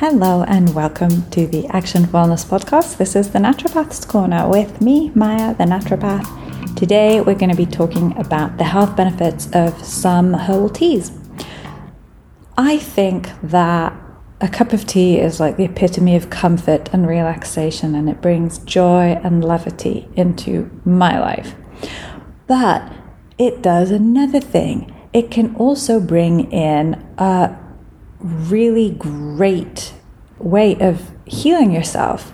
Hello and welcome to the Action Wellness Podcast. This is the Naturopath's Corner with me, Maya, the naturopath. Today we're going to be talking about the health benefits of some herbal teas. I think that a cup of tea is like the epitome of comfort and relaxation, and it brings joy and levity into my life. But it does another thing. It can also bring in a really great way of healing yourself.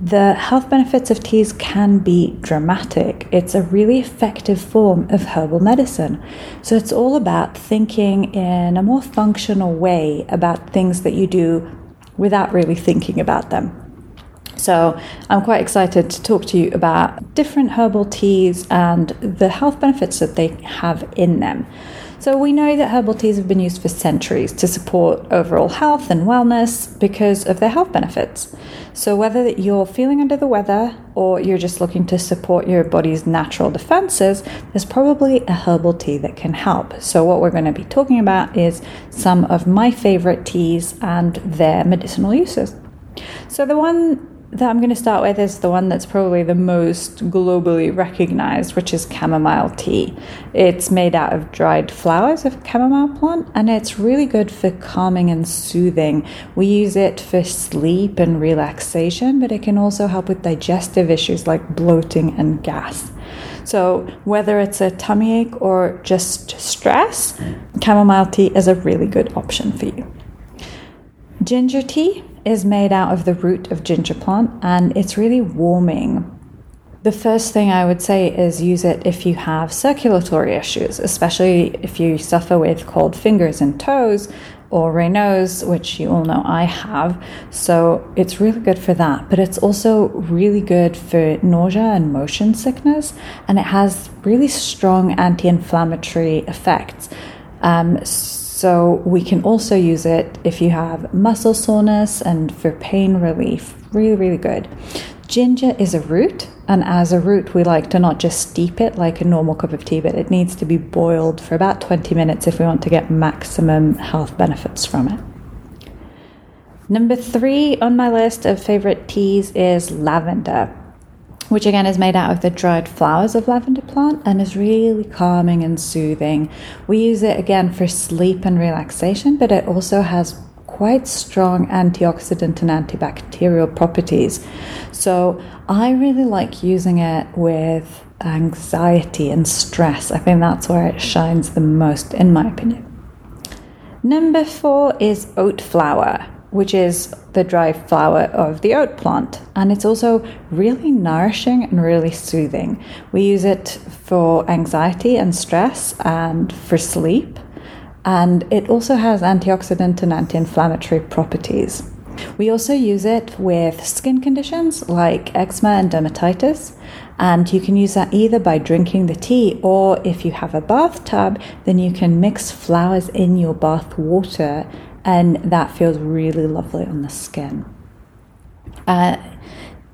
The health benefits of teas can be dramatic. It's a really effective form of herbal medicine. So it's all about thinking in a more functional way about things that you do without really thinking about them. So, I'm quite excited to talk to you about different herbal teas and the health benefits that they have in them. So, we know that herbal teas have been used for centuries to support overall health and wellness because of their health benefits. So, whether you're feeling under the weather or you're just looking to support your body's natural defenses, there's probably a herbal tea that can help. So, what we're going to be talking about is some of my favorite teas and their medicinal uses. So, the one that I'm going to start with is the one that's probably the most globally recognized, which is chamomile tea. It's made out of dried flowers of chamomile plant and it's really good for calming and soothing. We use it for sleep and relaxation, but it can also help with digestive issues like bloating and gas. So, whether it's a tummy ache or just stress, chamomile tea is a really good option for you. Ginger tea is made out of the root of ginger plant and it's really warming. The first thing I would say is use it if you have circulatory issues, especially if you suffer with cold fingers and toes or Raynaud's, which you all know I have. So it's really good for that. But it's also really good for nausea and motion sickness, and it has really strong anti inflammatory effects. Um, so we can also use it if you have muscle soreness and for pain relief. Really, really good. Ginger is a root, and as a root, we like to not just steep it like a normal cup of tea, but it needs to be boiled for about 20 minutes if we want to get maximum health benefits from it. Number three on my list of favorite teas is lavender which again is made out of the dried flowers of lavender plant and is really calming and soothing. We use it again for sleep and relaxation, but it also has quite strong antioxidant and antibacterial properties. So I really like using it with anxiety and stress. I think that's where it shines the most, in my opinion. Number four is oat flower which is the dry flower of the oat plant. And it's also really nourishing and really soothing. We use it for anxiety and stress and for sleep. And it also has antioxidant and anti inflammatory properties. We also use it with skin conditions like eczema and dermatitis, and you can use that either by drinking the tea or if you have a bathtub, then you can mix flowers in your bath water and that feels really lovely on the skin. Uh,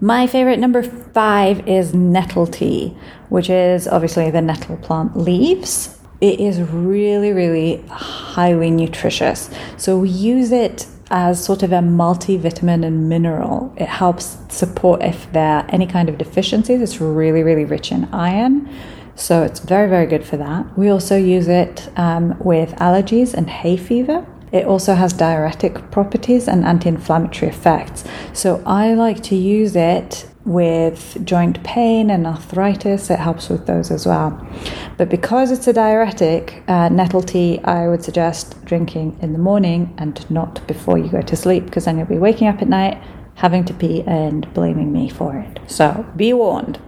my favorite number five is nettle tea, which is obviously the nettle plant leaves. It is really, really highly nutritious. So we use it as sort of a multivitamin and mineral. It helps support if there are any kind of deficiencies. It's really, really rich in iron. So it's very, very good for that. We also use it um, with allergies and hay fever. It also has diuretic properties and anti inflammatory effects. So I like to use it with joint pain and arthritis. It helps with those as well. But because it's a diuretic, uh, nettle tea, I would suggest drinking in the morning and not before you go to sleep because then you'll be waking up at night having to pee and blaming me for it. So be warned.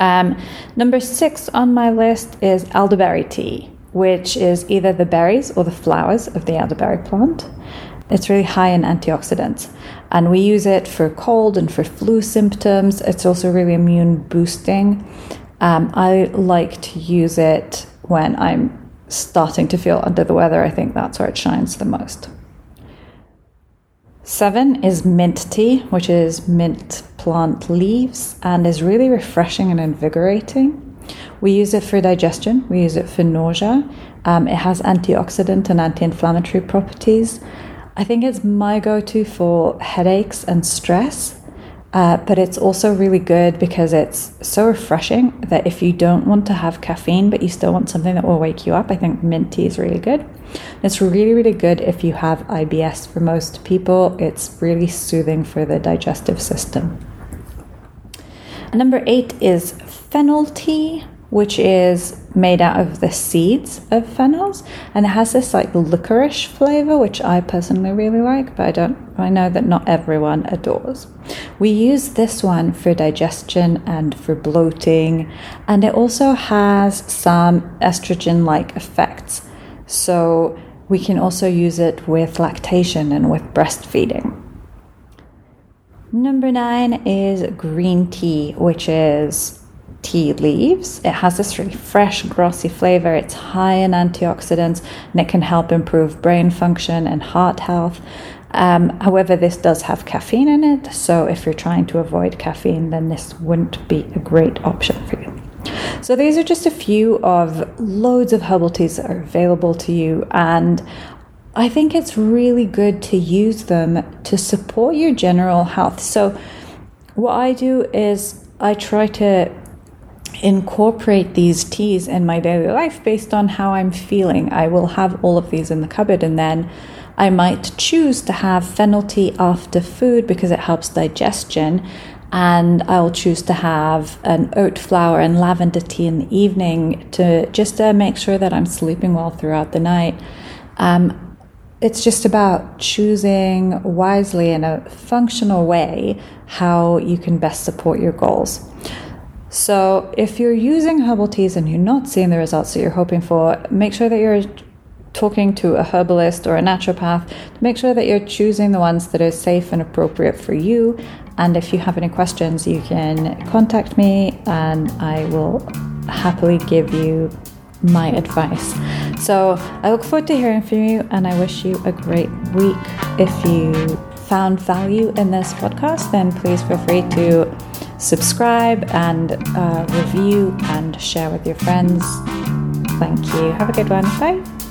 Um, number six on my list is elderberry tea which is either the berries or the flowers of the elderberry plant. It's really high in antioxidants, and we use it for cold and for flu symptoms. It's also really immune boosting. Um, I like to use it when I'm starting to feel under the weather. I think that's where it shines the most. Seven is mint tea, which is mint plant leaves and is really refreshing and invigorating. We use it for digestion, we use it for nausea. Um, it has antioxidant and anti inflammatory properties. I think it's my go to for headaches and stress. Uh, but it's also really good because it's so refreshing that if you don't want to have caffeine but you still want something that will wake you up, I think mint tea is really good. It's really, really good if you have IBS for most people. It's really soothing for the digestive system. Number eight is fennel tea which is made out of the seeds of fennels and it has this like licorice flavor which i personally really like but i don't i know that not everyone adores. We use this one for digestion and for bloating and it also has some estrogen like effects. So we can also use it with lactation and with breastfeeding. Number nine is green tea which is tea leaves. It has this really fresh, grassy flavor. It's high in antioxidants and it can help improve brain function and heart health. Um, however, this does have caffeine in it, so if you're trying to avoid caffeine, then this wouldn't be a great option for you. So, these are just a few of loads of herbal teas that are available to you, and I think it's really good to use them to support your general health. So, what I do is I try to incorporate these teas in my daily life based on how I'm feeling. I will have all of these in the cupboard and then I might choose to have fennel tea after food because it helps digestion. And I'll choose to have an oat flower and lavender tea in the evening to just to make sure that I'm sleeping well throughout the night. Um, it's just about choosing wisely in a functional way how you can best support your goals. So, if you're using herbal teas and you're not seeing the results that you're hoping for, make sure that you're talking to a herbalist or a naturopath to make sure that you're choosing the ones that are safe and appropriate for you. And if you have any questions, you can contact me and I will happily give you my advice. So, I look forward to hearing from you and I wish you a great week. If you found value in this podcast, then please feel free to subscribe and uh, review and share with your friends. Thank you. Have a good one. Bye.